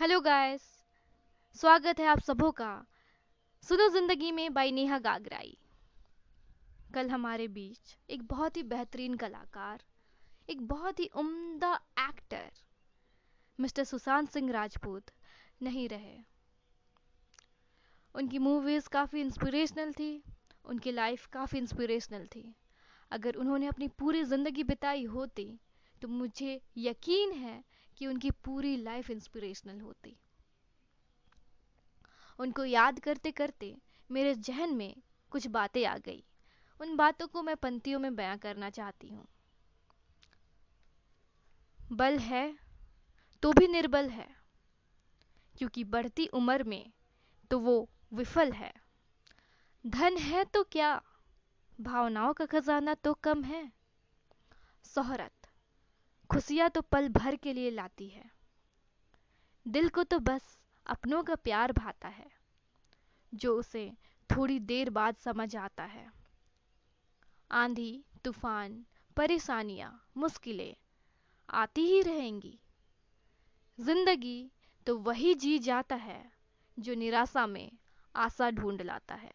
Hello guys, स्वागत है आप सबों का सुनो ज़िंदगी में बाई नेहा गागराई। कल हमारे बीच एक बहुत ही बेहतरीन कलाकार, एक बहुत ही उम्दा एक्टर, मिस्टर सुशांत सिंह राजपूत नहीं रहे। उनकी मूवीज़ काफ़ी इंस्पिरेशनल थी, उनकी लाइफ काफ़ी इंस्पिरेशनल थी। अगर उन्होंने अपनी पूरी ज़िंदगी बिताई होती तो मुझे यकीन है कि उनकी पूरी लाइफ इंस्पिरेशनल होती। उनको याद करते करते मेरे जहन में कुछ बातें आ गई। उन बातों को मैं पंक्तियों में बयां करना चाहती हूँ। बल है तो भी निर्बल है, क्योंकि बढ़ती उम्र में तो वो विफल है। धन है तो क्या? भावनाओं का खजाना तो कम है। शोहरत खुशियाँ तो पल भर के लिए लाती है। दिल को तो बस अपनों का प्यार भाता है, जो उसे थोड़ी देर बाद समझ आता है। आंधी, तूफ़ान, परेशानियाँ, मुश्किलें आती ही रहेंगी। ज़िंदगी तो वही जी जाता है, जो निराशा में आशा ढूंढ लाता है।